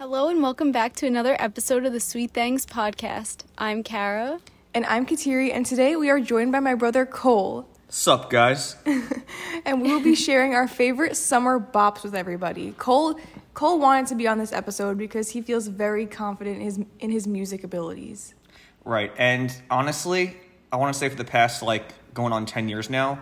Hello and welcome back to another episode of the Sweet Things podcast. I'm Kara. And I'm Kateri, and today we are joined by my brother Cole, Sup, guys? and we will be sharing our favorite summer bops with everybody. Cole Cole wanted to be on this episode because he feels very confident in his in his music abilities. right, and honestly, I want to say for the past, like, going on 10 years now,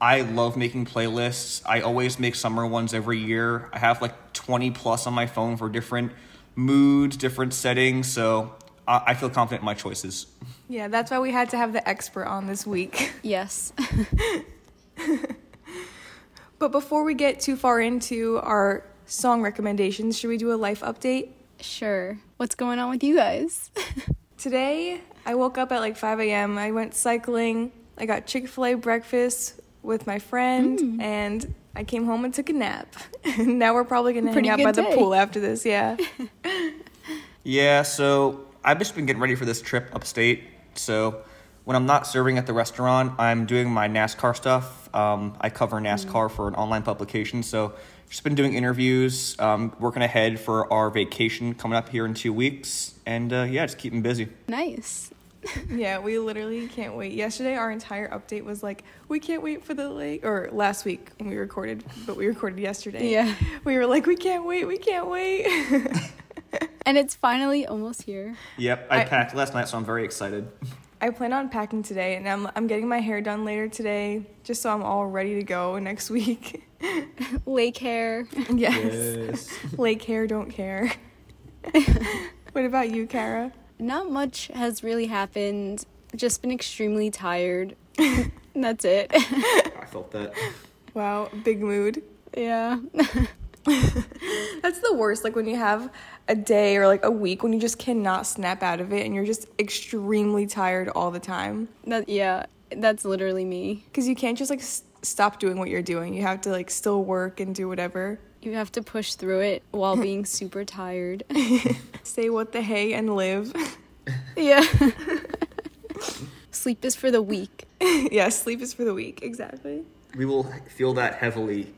I love making playlists. I always make summer ones every year. I have like 20 plus on my phone for different moods, different settings, so I, I feel confident in my choices. Yeah, that's why we had to have the expert on this week. Yes. But before we get too far into our song recommendations, should we do a life update? sure. What's going on with you guys? Today, I woke up at like 5 a.m. I went cycling. I got Chick fil A breakfast with my friend, and I came home and took a nap. And now we're probably going to hang Pretty out good by the pool after this, yeah. Yeah, so I've just been getting ready for this trip upstate. So when I'm not serving at the restaurant, I'm doing my NASCAR stuff. Um, I cover NASCAR for an online publication. So just been doing interviews, um, working ahead for our vacation coming up here in two weeks. And uh, yeah, just keeping busy. nice. yeah, we literally can't wait. Yesterday, our entire update was like, we can't wait for the lake. Or last week when we recorded, but we recorded yesterday. Yeah. We were like, we can't wait, we can't wait. And it's finally almost here. Yep, I, I- packed last night, so I'm very excited. I plan on packing today, and I'm, I'm getting my hair done later today, just so I'm all ready to go next week. Lake hair. yes. Lake hair, don't care. what about you, Kara? Not much has really happened. Just been extremely tired. That's it. I felt that. Wow, big mood. yeah. That's the worst. Like when you have a day or like a week when you just cannot snap out of it and you're just extremely tired all the time. That yeah, that's literally me. Because you can't just like s- stop doing what you're doing. You have to like still work and do whatever. You have to push through it while being super tired. Say what the hey and live. yeah. Sleep is for the weak. yeah, sleep is for the weak. Exactly. We will feel that heavily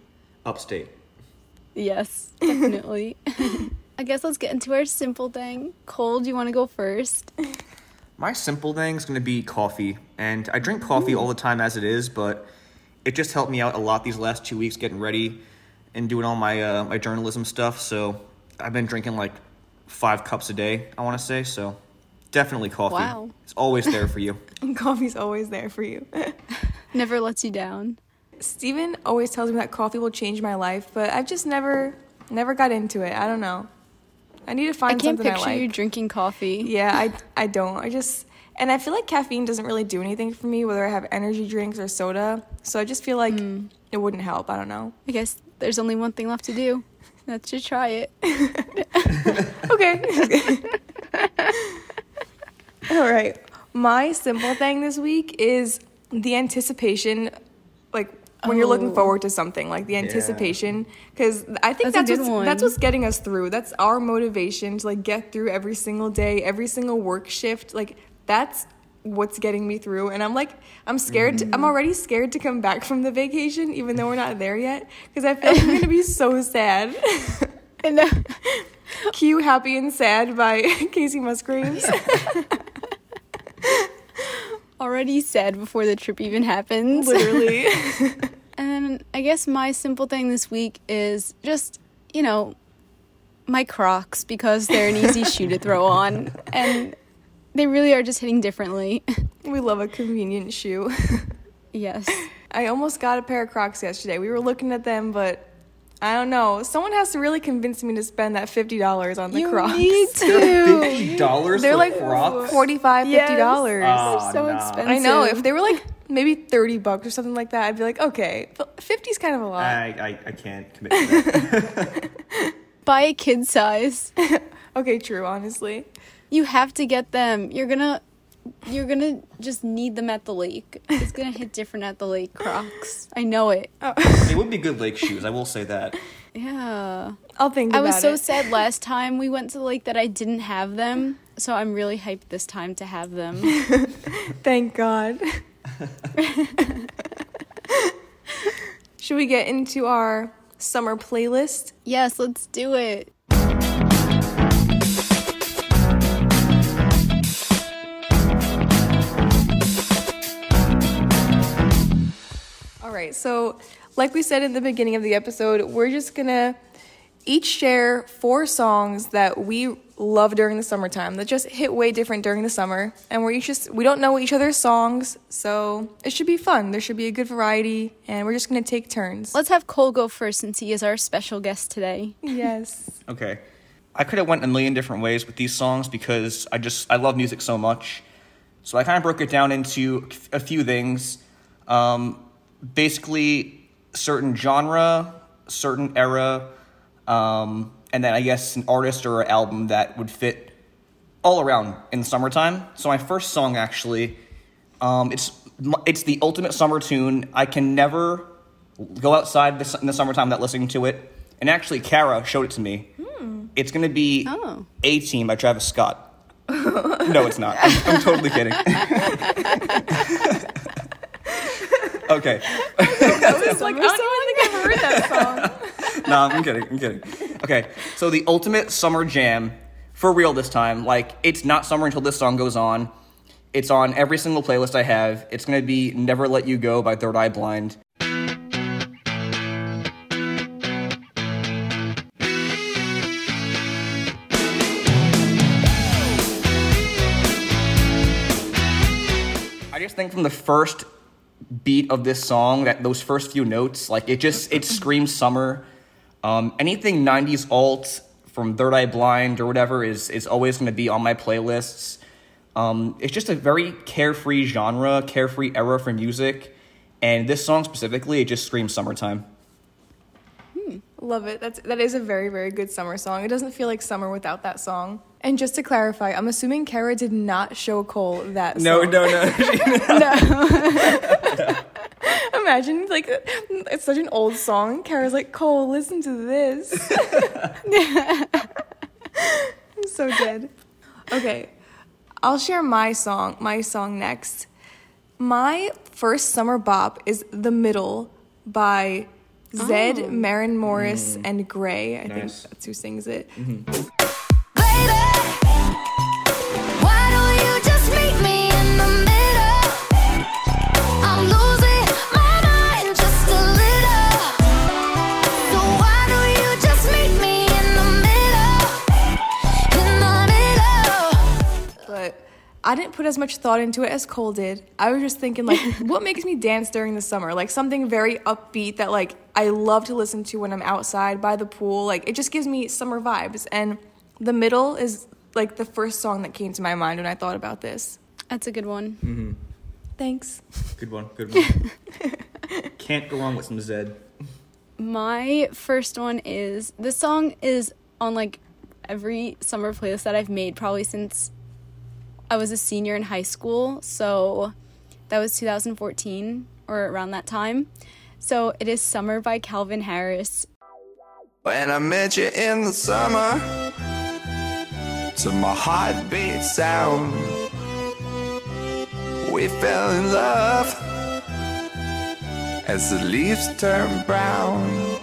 upstate. Yes, definitely. I guess let's get into our simple thing. Cole, do you want to go first? My simple thing is going to be coffee. And I drink coffee all the time as it is, but it just helped me out a lot these last two weeks getting ready and doing all my uh, my journalism stuff. So I've been drinking like five cups a day, I want to say. So definitely coffee. Wow. It's always there for you. Coffee's always there for you. Never lets you down. Steven always tells me that coffee will change my life, but I've just never never got into it. I don't know. I need to find. I find can't something picture I like. you drinking coffee. Yeah, I I don't. I just and I feel like caffeine doesn't really do anything for me whether I have energy drinks or soda. So I just feel like it wouldn't help. I don't know. I guess there's only one thing left to do. That's to try it. Okay. All right. My simple thing this week is the anticipation like when you're looking Oh. forward to something, like the anticipation cuz I think That's that's, what's, that's what's getting us through. That's our motivation to like get through every single day, every single work shift. Like that's what's getting me through. And i'm like i'm scared to, i'm already scared to come back from the vacation even though we're not there yet because i feel like i'm gonna be so sad. And uh, cue happy and sad by Kacey Musgraves. Already sad before the trip even happens. literally. And then I guess my simple thing this week is just, you know, my Crocs because they're an easy shoe to throw on. And they really are just hitting differently. we love a convenient shoe yes. i almost got a pair of crocs yesterday we were looking at them but i don't know someone has to really convince me to spend that $50 on the you crocs need They're to. fifty dollars they're for like Crocs. 45 $50 Yes. Ah. They're so nah. expensive. I know. If they were like maybe 30 bucks or something like that, I'd be like, okay. But 50 is kind of a lot. I, I, I can't commit to that. buy a kid size. okay, true, honestly. You have to get them. You're gonna you're gonna just need them at the lake. It's gonna hit different at the lake, Crocs. I know it. Oh. they would be good lake shoes, I will say that. Yeah. I'll think I was so it. sad last time we went to the lake that I didn't have them. So I'm really hyped this time to have them. Thank God. Should we get into our summer playlist? yes, let's do it. Right. So, like we said in the beginning of the episode, we're just gonna each share four songs that we love during the summertime that just hit way different during the summer. And we're each just we don't know each other's songs, so it should be fun. There should be a good variety, and we're just gonna take turns. Let's have Cole go first since he is our special guest today. yes. Okay. I could have went a million different ways with these songs because I just I love music so much. So I kind of broke it down into a few things. Um, basically, certain genre, certain era, um, and then I guess an artist or an album that would fit all around in the summertime. So my first song actually, um, it's it's the ultimate summer tune. I can never go outside this, in the summertime without listening to it. And actually, Kara showed it to me. It's going to be Oh. A Team by Travis Scott. no, it's not. I'm, I'm totally kidding. okay. I was like, I don't even think I've heard that song. no, I'm kidding. I'm kidding. Okay, so the ultimate summer jam, for real this time. Like, it's not summer until this song goes on. It's on every single playlist I have. It's gonna be Never Let You Go by Third Eye Blind. I just think from the first beat of this song, that those first few notes, like it just it screams summer. Um, anything '90s alt from Third Eye Blind or whatever is is always going to be on my playlists. Um, it's just a very carefree genre, carefree era for music, and this song specifically, it just screams summertime. Hmm, Love it. That's that is a very very good summer song. It doesn't feel like summer without that song. And just to clarify, I'm assuming Kara did not show Cole that No, song. no, no. Imagine like it's such an old song. Kara's like, Cole, listen to this. I'm so dead. Okay, I'll share my song. My song next. My first summer bop is "The Middle" by Zedd, oh. Maren Morris, and Grey. I think that's who sings it. Baby, I didn't put as much thought into it as Cole did. I was just thinking like, what makes me dance during the summer? Like something very upbeat that like I love to listen to when I'm outside by the pool. Like it just gives me summer vibes. And the middle is like the first song that came to my mind when I thought about this. That's a good one. Mm-hmm. Thanks. good one, good one. Can't go wrong with some Zedd. My first one is this song is on like every summer playlist that I've made probably since I was a senior in high school. So that was 2014 or around that time. So it is Summer by Calvin Harris. When I met you in the summer, to my heartbeat sound, we fell in love as the leaves turn brown.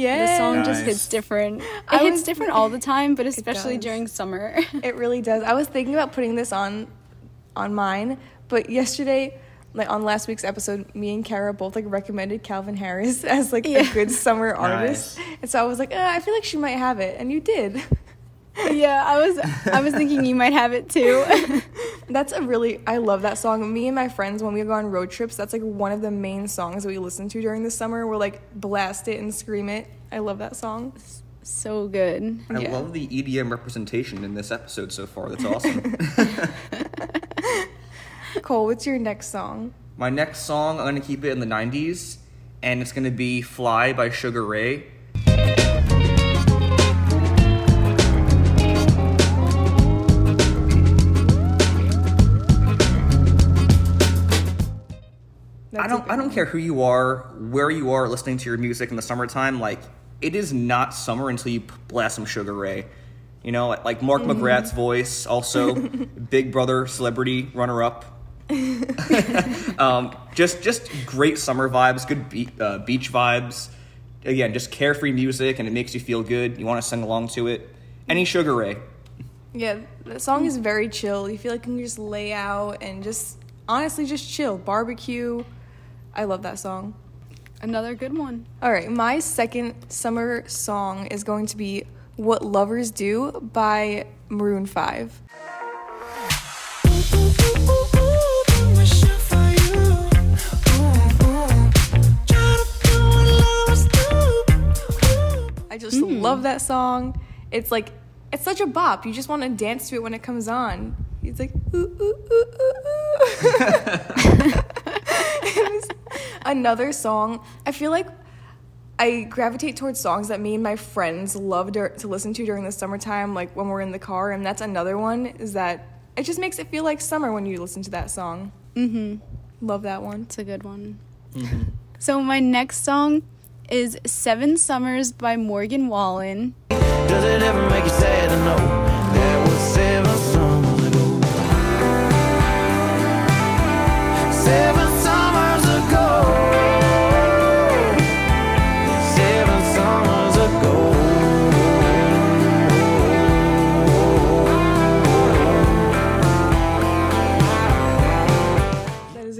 Yeah. The song just Nice. hits different. It I hits was- different all the time, but especially does. during summer. It really does. I was thinking about putting this on on mine, but yesterday, like on last week's episode, me and Kara both like recommended Calvin Harris as like Yeah. a good summer artist. And so I was like, uh, I feel like she might have it, and you did. yeah, I was I was thinking you might have it too. That's a really I love that song. Me and my friends when we go on road trips, that's like one of the main songs that we listen to during the summer. We're like blast it and scream it. I love that song. so good. I Yeah. love the EDM representation in this episode so far. That's awesome. Cole, what's your next song? My next song, I'm gonna keep it in the '90s, and it's gonna be "Fly" by Sugar Ray. I don't. I don't care who you are, where you are listening to your music in the summertime. Like it is not summer until you blast some Sugar Ray. You know, like Mark Mm-hmm. McGrath's voice, also Big Brother celebrity runner up. um, just just great summer vibes, good be- uh, beach vibes. Again, just carefree music, and it makes you feel good. You want to sing along to it. Any Sugar Ray. Yeah, the song is very chill. You feel like you can just lay out and just honestly just chill, barbecue. I love that song. Another good one. All right, my second summer song is going to be What Lovers Do by Maroon 5. I just hmm. love that song. It's like it's such a bop. You just want to dance to it when it comes on. It's like ooh ooh ooh ooh ooh. It was another song. I feel like I gravitate towards songs that me and my friends love dur- to listen to during the summertime, like when we're in the car. And that's another one is that it just makes it feel like summer when you listen to that song. Mm-hmm. Love that one. It's a good one. So my next song is Seven Summers by Morgan Wallen. Does it ever make you sad to know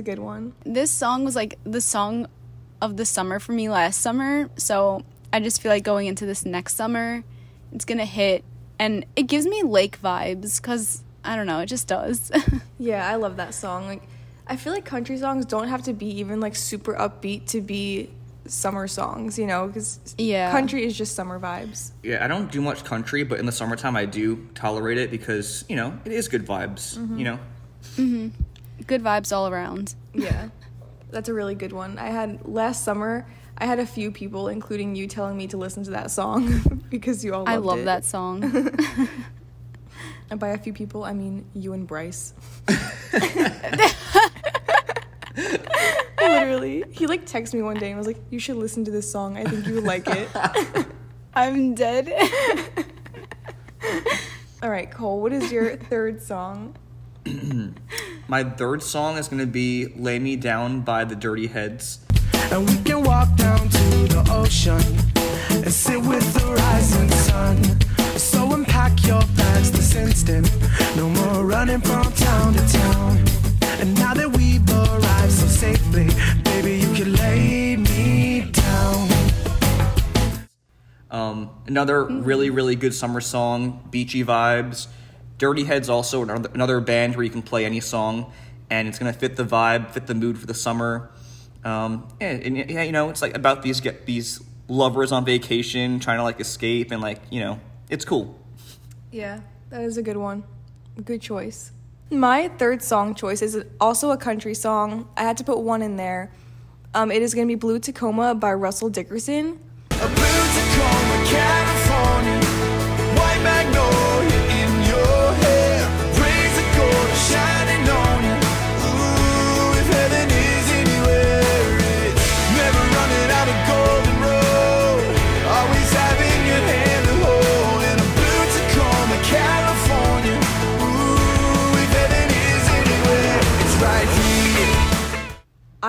good one. This song was like the song of the summer for me last summer. So I just feel like going into this next summer, it's gonna hit. And it gives me lake vibes because I don't know, it just does. Yeah, I love that song. Like, I feel like country songs don't have to be even like super upbeat to be summer songs, you know, because Yeah. country is just summer vibes. Yeah, I don't do much country, but in the summertime I do tolerate it because you know it is good vibes. Mm-hmm. You know. Mm-hmm. Good vibes all around. Yeah, that's a really good one. I had last summer. I had a few people, including you, telling me to listen to that song because you all. Loved I love it. that song. And by a few people, I mean you and Bryce. Literally, he like texted me one day and was like, "You should listen to this song. I think you would like it." I'm dead. All right, Cole. What is your third song? My third song is gonna be "Lay Me Down" by the Dirty Heads. And we can walk down to the ocean and sit with the rising sun. So unpack your bags this instant. No more running from town to town. And now that we've arrived so safely, baby, you can lay me down. Um, another really really good summer song, beachy vibes. Dirty Heads also another, another band where you can play any song and it's gonna fit the vibe, fit the mood for the summer. Um, yeah, and yeah, you know, it's like about these get these lovers on vacation trying to like escape and like you know, it's cool. Yeah, that is a good one. Good choice. My third song choice is also a country song. I had to put one in there. Um, it is going to be Blue Tacoma by Russell Dickerson.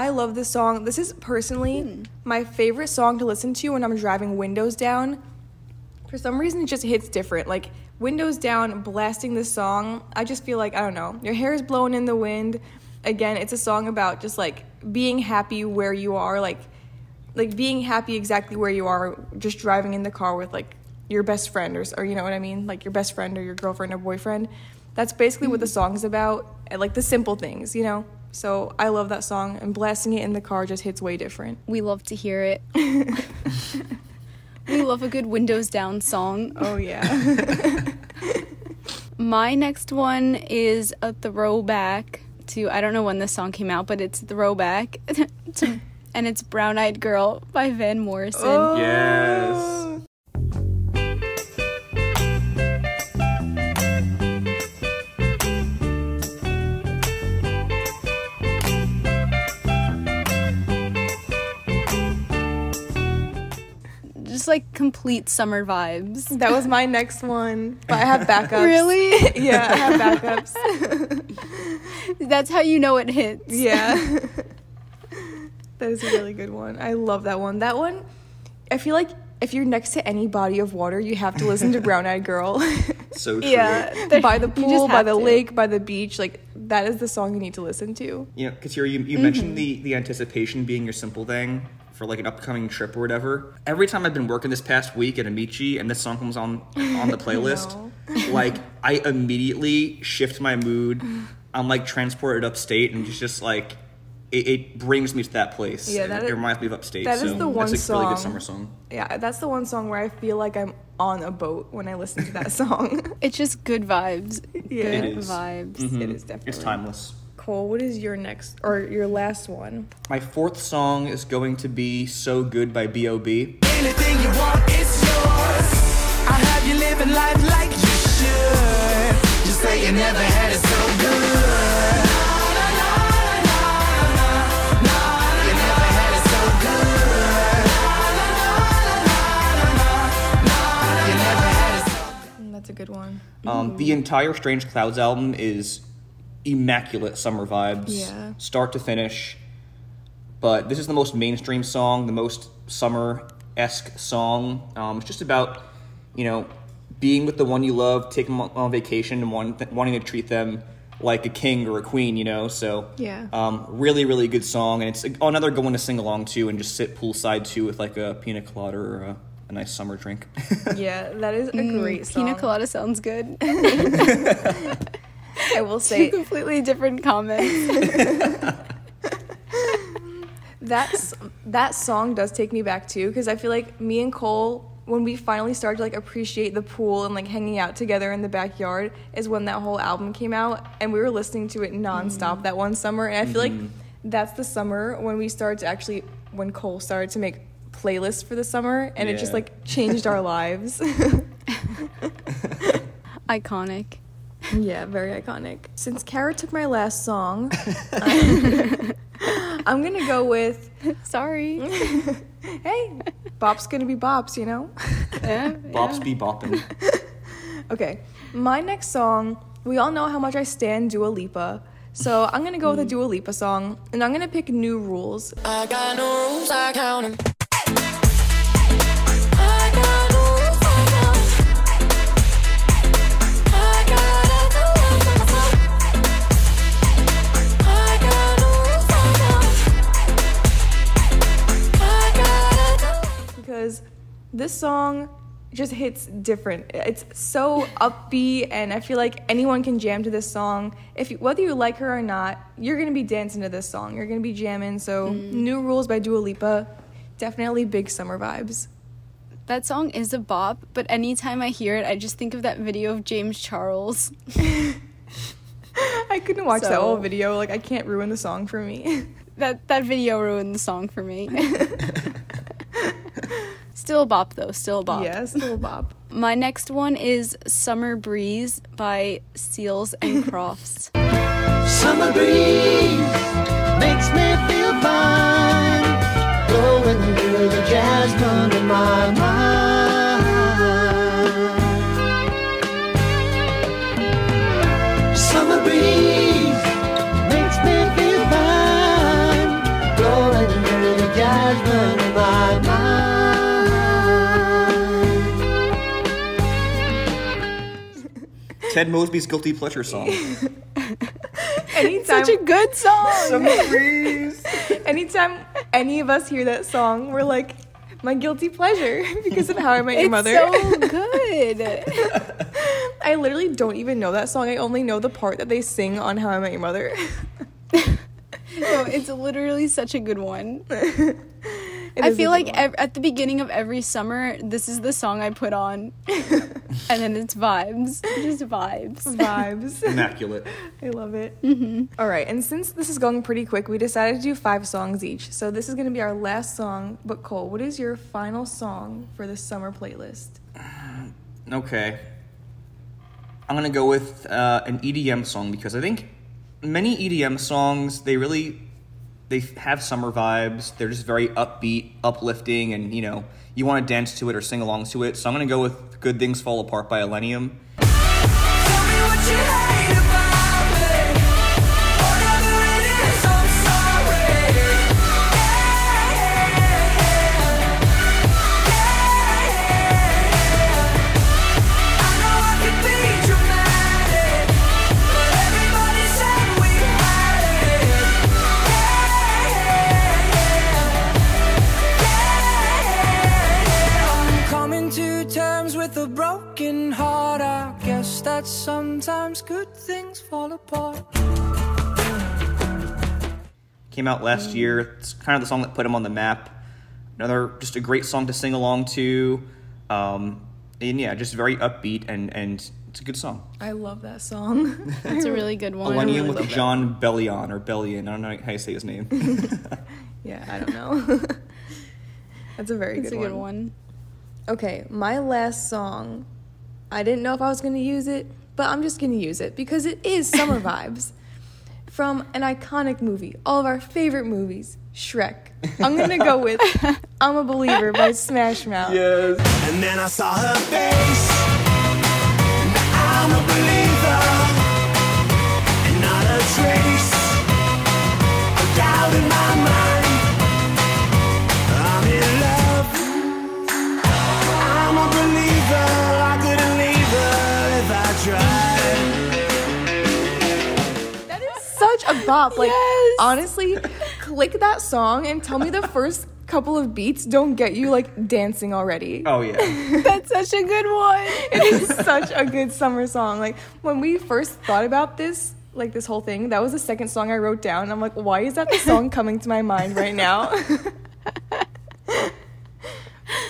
I love this song. This is personally hmm. my favorite song to listen to when I'm driving windows down. For some reason, it just hits different. Like, windows down, blasting this song, I just feel like, I don't know, your hair is blowing in the wind. Again, it's a song about just like being happy where you are, like, like being happy exactly where you are, just driving in the car with like your best friend or, or you know what I mean? Like your best friend or your girlfriend or boyfriend. That's basically what the hmm. song's about. Like the simple things, you know? So I love that song, and blasting it in the car just hits way different. we love to hear it. we love a good windows down song. Oh, yeah. My next one is a throwback to I don't know when this song came out, but it's throwback to, and it's Brown Eyed Girl by Van Morrison. Oh. Yes. Like complete summer vibes. that was my next one, but I have backups. Really? yeah, I have backups. That's how you know it hits. yeah. that is a really good one. I love that one. That one, I feel like if you're next to any body of water, you have to listen to Brown Eyed Girl. So true. Yeah, there- by the pool, by the to. lake, by the beach. Like that is the song you need to listen to. You know, Katia, you, you mm-hmm. mentioned the, the anticipation being your simple thing for like an upcoming trip or whatever. Every time I've been working this past week at Amici and this song comes on on the playlist, like I immediately shift my mood. I'm like transported upstate and it's just like it, it brings me to that place. Yeah, It- that it, is- reminds me of upstate. that is so the one that's a really good song- summer song. Yeah, that's the one song where I feel like I'm on a boat when I listen to that song. It's just good vibes. Yeah. Good It is. vibes. Mm-hmm. It is definitely. It's timeless. Cole, what is your next or your last one? My fourth song is going to be "So Good" by B.O.B. Anything you want, it's yours. I have you living life like you should. You say you never had it so good. You never had it so good. You never had it so Mm, That's a good one. Um, the entire Strange Clouds album is immaculate summer vibes, Yeah. start to finish. But this is the most mainstream song, the most summer esque song. Um, it's just about, you know, being with the one you love, taking them on vacation, and want, wanting to treat them like a king or a queen, you know. So Yeah. um, really, really good song, and it's another good one to sing along to and just sit poolside to with like a pina colada or a, a nice summer drink. Yeah, that is a great song. Mm, Pina colada sounds good. I will Two say completely different comments. that's that song does take me back too because I feel like me and Cole when we finally started to like appreciate the pool and like hanging out together in the backyard is when that whole album came out and we were listening to it nonstop mm. that one summer and I feel like mm-hmm. that's the summer when we started to actually when Cole started to make playlists for the summer and it just like changed our lives. Iconic. Yeah, very iconic. Since Kara took my last song, I'm gonna go with Sorry. Hey, Bop's gonna be Bops, you know? Yeah, Bops be bopping. Okay, my next song, we all know how much I stand Dua Lipa. So I'm gonna go with a mm. Dua Lipa song, and I'm gonna pick New Rules. I got no rules, I count 'em. This song just hits different. It's so upbeat, and I feel like anyone can jam to this song. If you, whether you like her or not, you're gonna be dancing to this song. You're gonna be jamming. So, mm. New Rules by Dua Lipa, definitely big summer vibes. That song is a bop, but anytime I hear it, I just think of that video of James Charles. I couldn't watch that whole video. Like, I can't ruin the song for me. That that video ruined the song for me. still a bop though, still a bop. yeah, still a bop. My next one is Summer Breeze by Seals and Crofts. Summer breeze makes me feel fine, blowing through the jasmine in my mind. Ted Mosby's guilty pleasure song. Anytime, Such a good song. anytime any of us hear that song, we're like, my guilty pleasure because of How I Met Your it's Mother. so good. I literally don't even know that song. I only know the part that they sing on How I Met Your Mother. no, it's literally such a good one. It I feel like ev- at the beginning of every summer, this is the song I put on, and then it's vibes, just vibes. vibes. Immaculate. I love it. All right, and since this is going pretty quick, we decided to do five songs each. So this is going to be our last song. But Cole, what is your final song for the summer playlist? Okay. I'm gonna go with uh, an EDM song because I think many EDM songs they really they have summer vibes. They're just very upbeat, uplifting, and you know you want to dance to it or sing along to it. So I'm gonna go with "Good Things Fall Apart" by Illenium. Apart. Came out last year. It's kind of the song that put him on the map. Another just a great song to sing along to. Um, and yeah, just very upbeat and and it's a good song. I love that song. It's a really good one. Illenium with Jon Bellion or Bellion. I don't know how you say his name. yeah, I don't know. That's a very It's good, a good one. one. Okay, my last song. I didn't know if I was going to use it, but I'm just going to use it because it is summer vibes from an iconic movie, all of our favorite movies, Shrek. I'm going to go with I'm a Believer by Smash Mouth. yes. And then I saw her face. Such bop. Like, Yes. honestly, click that song and tell me the first couple of beats don't get you like dancing already. Oh yeah. That's such a good one. it is such a good summer song. Like when we first thought about this, like this whole thing, that was the second song I wrote down. I'm like, why is that the song coming to my mind right now?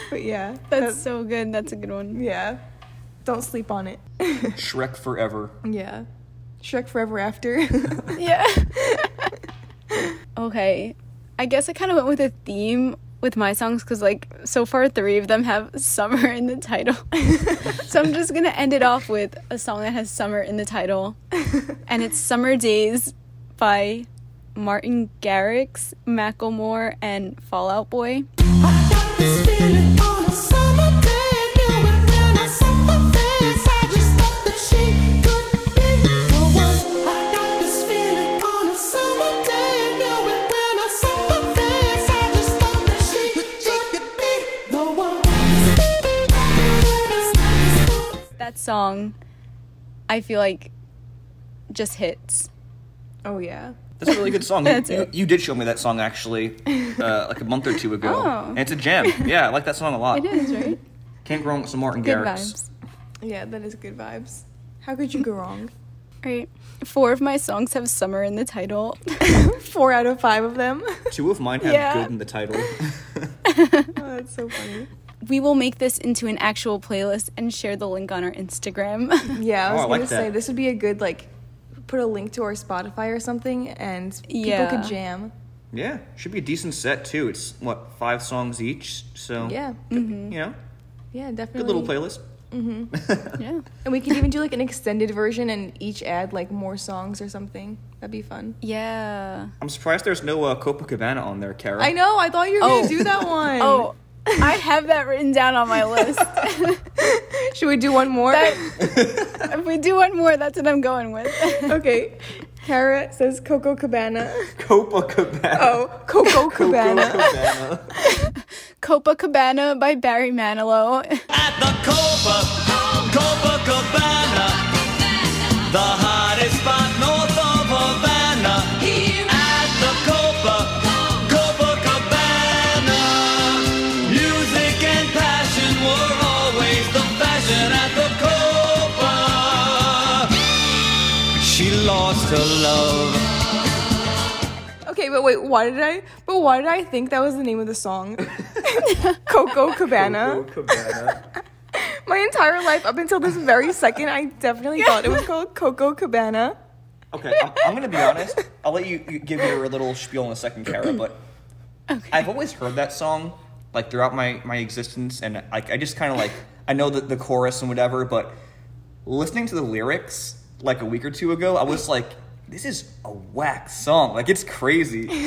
but yeah, That's so good. That's a good one. yeah. Don't sleep on it. Shrek forever. yeah, Shrek Forever After. Yeah. okay. I guess I kind of went with a theme with my songs because, like, so far three of them have summer in the title. so I'm just going to end it off with a song that has summer in the title. and it's Summer Days by Martin Garrix, Macklemore, and Fall Out Boy. Song, I feel like, just hits. oh yeah. That's a really good song. You, That's you, it. you did show me that song actually, uh, like a month or two ago, Oh. and it's a gem. Yeah, I like that song a lot. It is, right? Can't go wrong with some Martin Good Garrix. vibes. Yeah, that is good vibes. How could you go wrong? Right. Four of my songs have summer in the title. Four out of five of them. Two of mine have Yeah. good in the title. oh, that's so funny. We will make this into an actual playlist and share the link on our Instagram. Yeah, I Oh, was I gonna like say that. this would be a good like put a link to our Spotify or something and people Yeah. could jam. yeah, should be a decent set too. It's what five songs each, so Yeah. you know, Yeah, definitely. good little playlist. yeah. And we could even do like an extended version and each add like more songs or something. That'd be fun. Yeah. I'm surprised there's no uh, Copacabana on there, Kara. I know, I thought you were gonna Oh. do that one. Oh, I have that written down on my list. Should we do one more? That- if we do one more, that's what I'm going with. okay. Kara says Coco Cabana. Copacabana. Oh, Coco Cabana. Copacabana. Copacabana by Barry Manilow. At the Copa, Copacabana, the lost her love. Okay, but wait, why did I but why did I think that was the name of the song? Coco Cabana. Copacabana. My entire life up until this very second, I definitely thought it was called Coco Cabana. Okay, I'm, I'm gonna be honest. I'll let you, you give your little spiel in a second, Kara. But I've always heard that song like throughout my my existence, and like I just kind of like I know the, the chorus and whatever, but listening to the lyrics like a week or two ago, I was like, this is a whack song. Like it's crazy.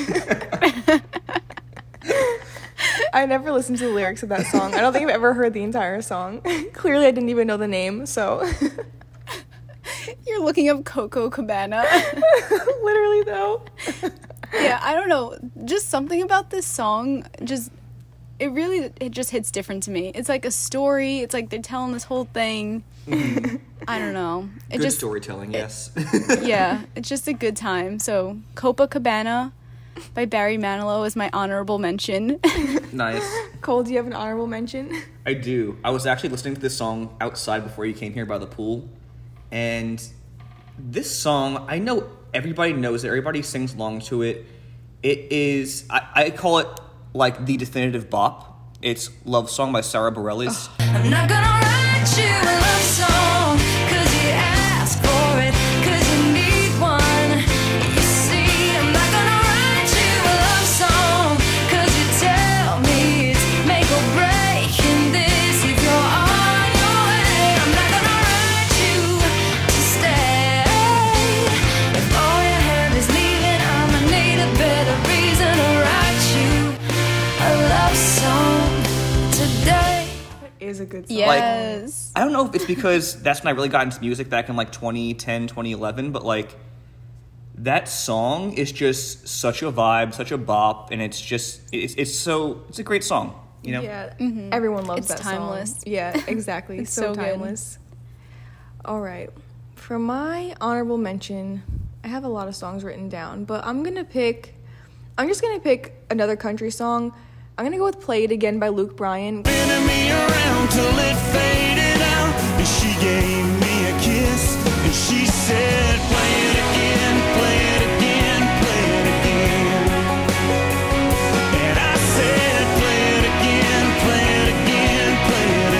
I never listened to the lyrics of that song. I don't think I've ever heard the entire song. Clearly, I didn't even know the name, so You're looking up Coco Cabana. literally though. yeah, I don't know. Just something about this song just it really it just hits different to me. It's like a story. It's like they're telling this whole thing. Mm-hmm. I don't know. It Good just storytelling, yes. yeah, it's just a good time. So Copacabana by Barry Manilow is my honorable mention. nice. Cole, do you have an honorable mention? I do. I was actually listening to this song outside before you came here by the pool, and this song, I know everybody knows it. Everybody sings along to it. It is, I, I call it like the definitive bop. It's "Love Song" by Sara Bareilles. Good song. Yes. I don't know if it's because that's when I really got into music back in like 2010, 2011, but like that song is just such a vibe, such a bop, and it's just it's, it's so it's a great song, you know. Yeah, mm-hmm. everyone loves It's that timeless. song. Yeah, exactly. It's so, so good. timeless. All right, for my honorable mention, I have a lot of songs written down, but I'm gonna pick. I'm just gonna pick another country song. I'm gonna go with "Play It Again" by Luke Bryan. me around till it faded out. And she gave me a kiss, and she said, Play it again, play it again, play it again. And I said, Play it again, play it again, play it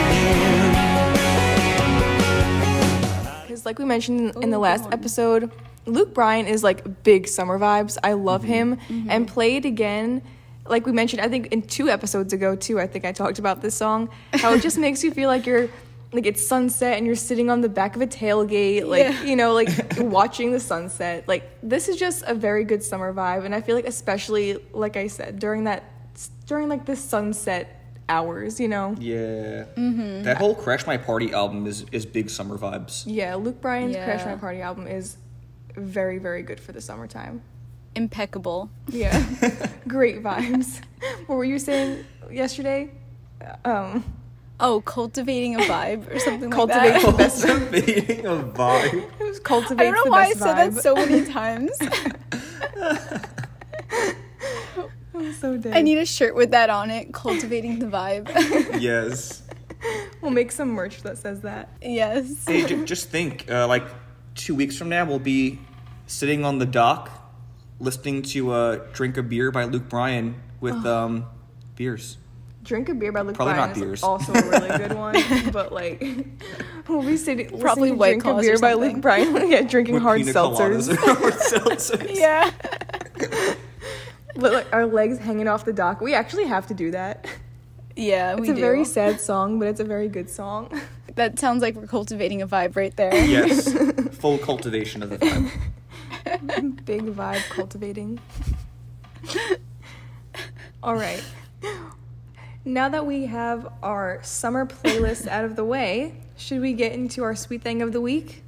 again. Because, like we mentioned in the oh, last episode, Luke Bryan is like big summer vibes. I love mm-hmm. him. Mm-hmm. And Play It Again, like we mentioned, I think in two episodes ago, too, I think I talked about this song, how it just makes you feel like you're. Like it's sunset and you're sitting on the back of a tailgate, like Yeah. you know, like watching the sunset. Like this is just a very good summer vibe, and I feel like especially, like I said, during that, during like the sunset hours, you know. Yeah. Mm-hmm. That whole Crash My Party album is is big summer vibes. Yeah, Luke Bryan's Crash My Party album is very, very good for the summertime. Impeccable. Yeah, great vibes. What were you saying yesterday? Um, Oh, cultivating a vibe or something cultivate like the that. best. Cultivating a vibe. It was cultivating I don't know why I said vibe. that so many times. I'm so dead. I need a shirt with that on it. Cultivating the vibe. Yes. We'll make some merch that says that. yes. Hey, j- just think, uh, like two weeks from now, we'll be sitting on the dock, listening to uh, "Drink a Beer" by Luke Bryan with um, beers. Drink a beer by Luke Probably Bryan not is beers. also a really good one, but like we'll be sitting Probably listening to White Drink a beer by. Luke Bryan. yeah, drinking With hard seltzers. coladas and hard seltzers. Yeah. But like our legs hanging off the dock. We actually have to do that. Yeah, It's we a do. very sad song, but it's a very good song. that sounds like we're cultivating a vibe right there. Yes. Full cultivation of the vibe. Big vibe cultivating. All right. Now that we have our summer playlist out of the way, should we get into our sweet thing of the week?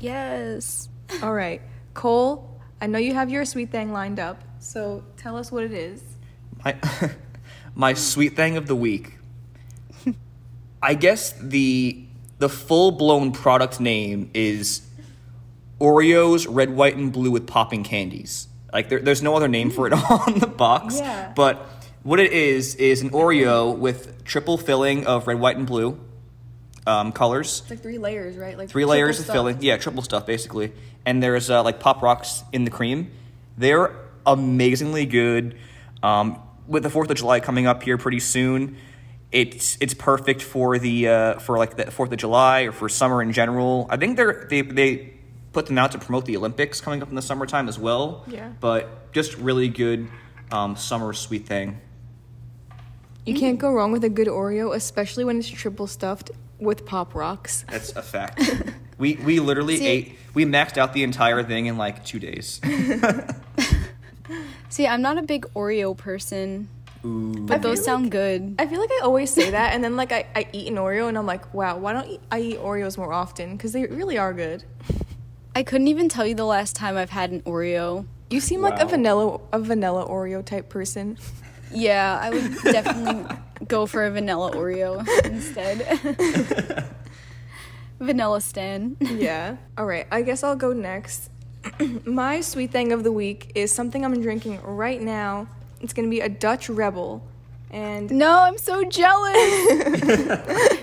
Yes. All right. Cole, I know you have your sweet thing lined up, so tell us what it is. My, my sweet thing of the week. I guess the the full blown product name is Oreos red, white, and blue with popping candies. Like there, there's no other name for it on the box. Yeah. But what it is is an Oreo with triple filling of red, white, and blue um, colors. It's like three layers, right? Like Three layers of filling. Yeah, triple stuff basically. And there's uh, like pop rocks in the cream. They're amazingly good. Um, with the Fourth of July coming up here pretty soon, it's it's perfect for the uh, for like the Fourth of July or for summer in general. I think they're they they put them out to promote the Olympics coming up in the summertime as well. Yeah. But just really good um, summer sweet thing. You can't go wrong with a good Oreo, especially when it's triple stuffed with pop rocks. That's a fact. we we literally See- ate we maxed out the entire thing in like two days. See, I'm not a big Oreo person, Ooh. but those sound good. I feel like I always say that, and then like I, I eat an Oreo, and I'm like, wow, why don't I eat Oreos more often? Because they really are good. I couldn't even tell you the last time I've had an Oreo. You seem like a vanilla a vanilla Oreo type person. Yeah, I would definitely go for a vanilla Oreo instead. vanilla Stan. Yeah. All right. I guess I'll go next. My sweet thing of the week is something I'm drinking right now. It's gonna be a Dutch Rebel, and No, I'm so jealous.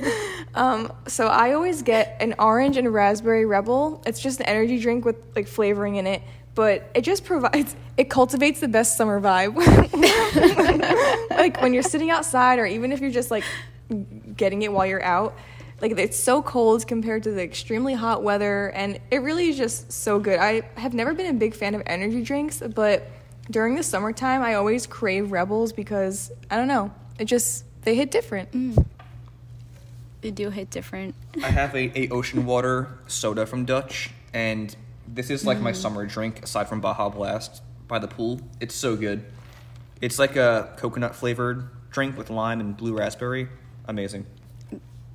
Um, so I always get an orange and raspberry rebel. It's just an energy drink with like flavoring in it, but it just provides it cultivates the best summer vibe. like when you're sitting outside or even if you're just like getting it while you're out. Like it's so cold compared to the extremely hot weather and it really is just so good. I have never been a big fan of energy drinks, but during the summertime I always crave Rebels because I don't know, it just they hit different. They do hit different. I have a, a ocean water soda from Dutch, and this is like my summer drink aside from Baja Blast by the pool. It's so good. It's like a coconut flavored drink with lime and blue raspberry. Amazing.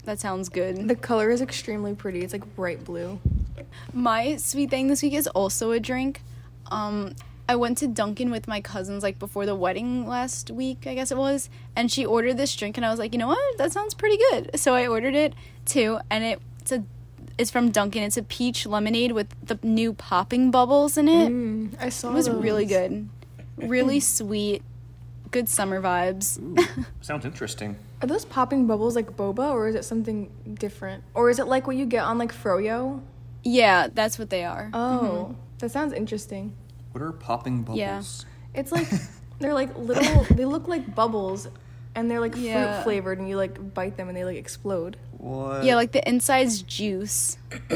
That sounds good. The color is extremely pretty. It's like bright blue. My sweet thing this week is also a drink. Um, I went to Dunkin' with my cousins like before the wedding last week, I guess it was, and she ordered this drink, and I was like, you know what, that sounds pretty good. So I ordered it too, and it, it's a, it's from Dunkin'. It's a peach lemonade with the new popping bubbles in it. Mm, I saw It was really good, mm. really sweet, good summer vibes. Sounds interesting. Are those popping bubbles like boba or is it something different? Or is it like what you get on like froyo? yeah, that's what they are. Oh, mm-hmm. that sounds interesting. What are popping bubbles? Yeah. It's like they're like little. they look like bubbles, and they're like Yeah. fruit flavored, and you like bite them and they like explode. What? Yeah, like the inside's juice.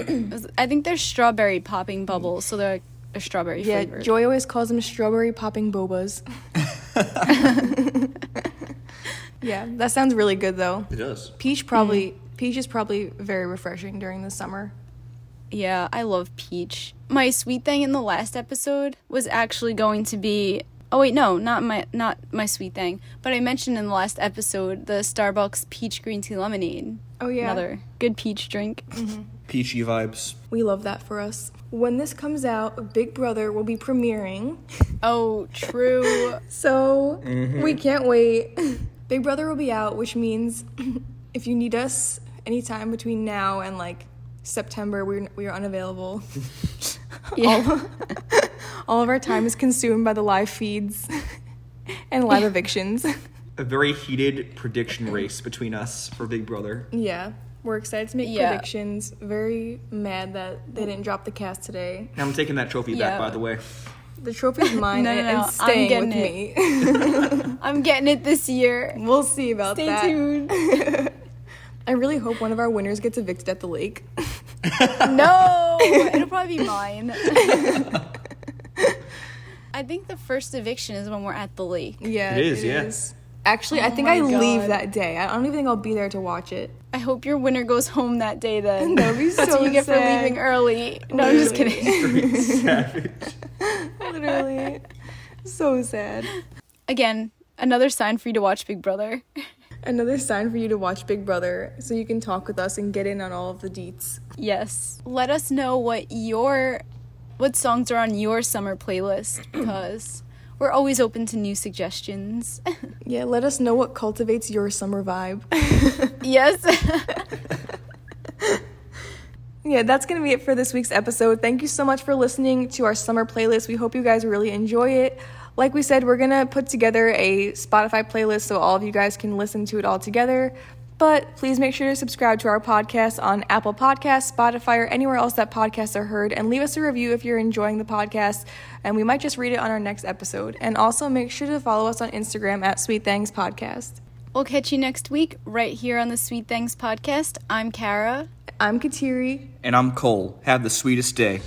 I think they're strawberry popping bubbles, so they're like they're strawberry Yeah, flavored. Joy always calls them strawberry popping bobas. yeah, that sounds really good though. It does. Peach probably mm-hmm. peach is probably very refreshing during the summer. Yeah, I love peach. My sweet thing in the last episode was actually going to be Oh wait, no, not my not my sweet thing. But I mentioned in the last episode the Starbucks peach green tea lemonade. Oh yeah, Another good peach drink. Mm-hmm. Peachy vibes. we love that for us. When this comes out, Big Brother will be premiering. Oh, true. So mm-hmm. we can't wait. Big Brother will be out, which means if you need us anytime between now and like September, we're we are unavailable. yeah. All of our time is consumed by the live feeds and live evictions. A very heated prediction race between us for Big Brother. Yeah, we're excited to make Yeah. predictions. Very mad that they didn't drop the cast today. I'm taking that trophy Yeah. back, by the way. The trophy's mine No, no, no, and I'm getting with me. I'm getting it this year. we'll see about Stay that. Stay tuned. I really hope one of our winners gets evicted at the lake. No, it'll probably be mine. I think the first eviction is when we're at the lake. Yeah, It is, yeah. Actually, I Oh think my I leave that day. I don't even think I'll be there to watch it. I hope your winner goes home that day then. That would be so. That's so what you get sad. for leaving early. No, I'm just kidding. Savage. Literally, so sad. Again, another sign for you to watch Big Brother. Another sign for you to watch Big Brother, so you can talk with us and get in on all of the deets. Yes. Let us know what your what songs are on your summer playlist because we're always open to new suggestions. Yeah, let us know what cultivates your summer vibe. yes. yeah, that's gonna be it for this week's episode. Thank you so much for listening to our summer playlist. We hope you guys really enjoy it. Like we said, we're gonna put together a Spotify playlist so all of you guys can listen to it all together. But please make sure to subscribe to our podcast on Apple Podcasts, Spotify, or anywhere else that podcasts are heard, and leave us a review if you're enjoying the podcast, and we might just read it on our next episode. And also make sure to follow us on Instagram at Sweet Things Podcast. we'll catch you next week right here on the Sweet Things podcast. I'm Kara. I'm Kateri. And I'm Cole. Have the sweetest day.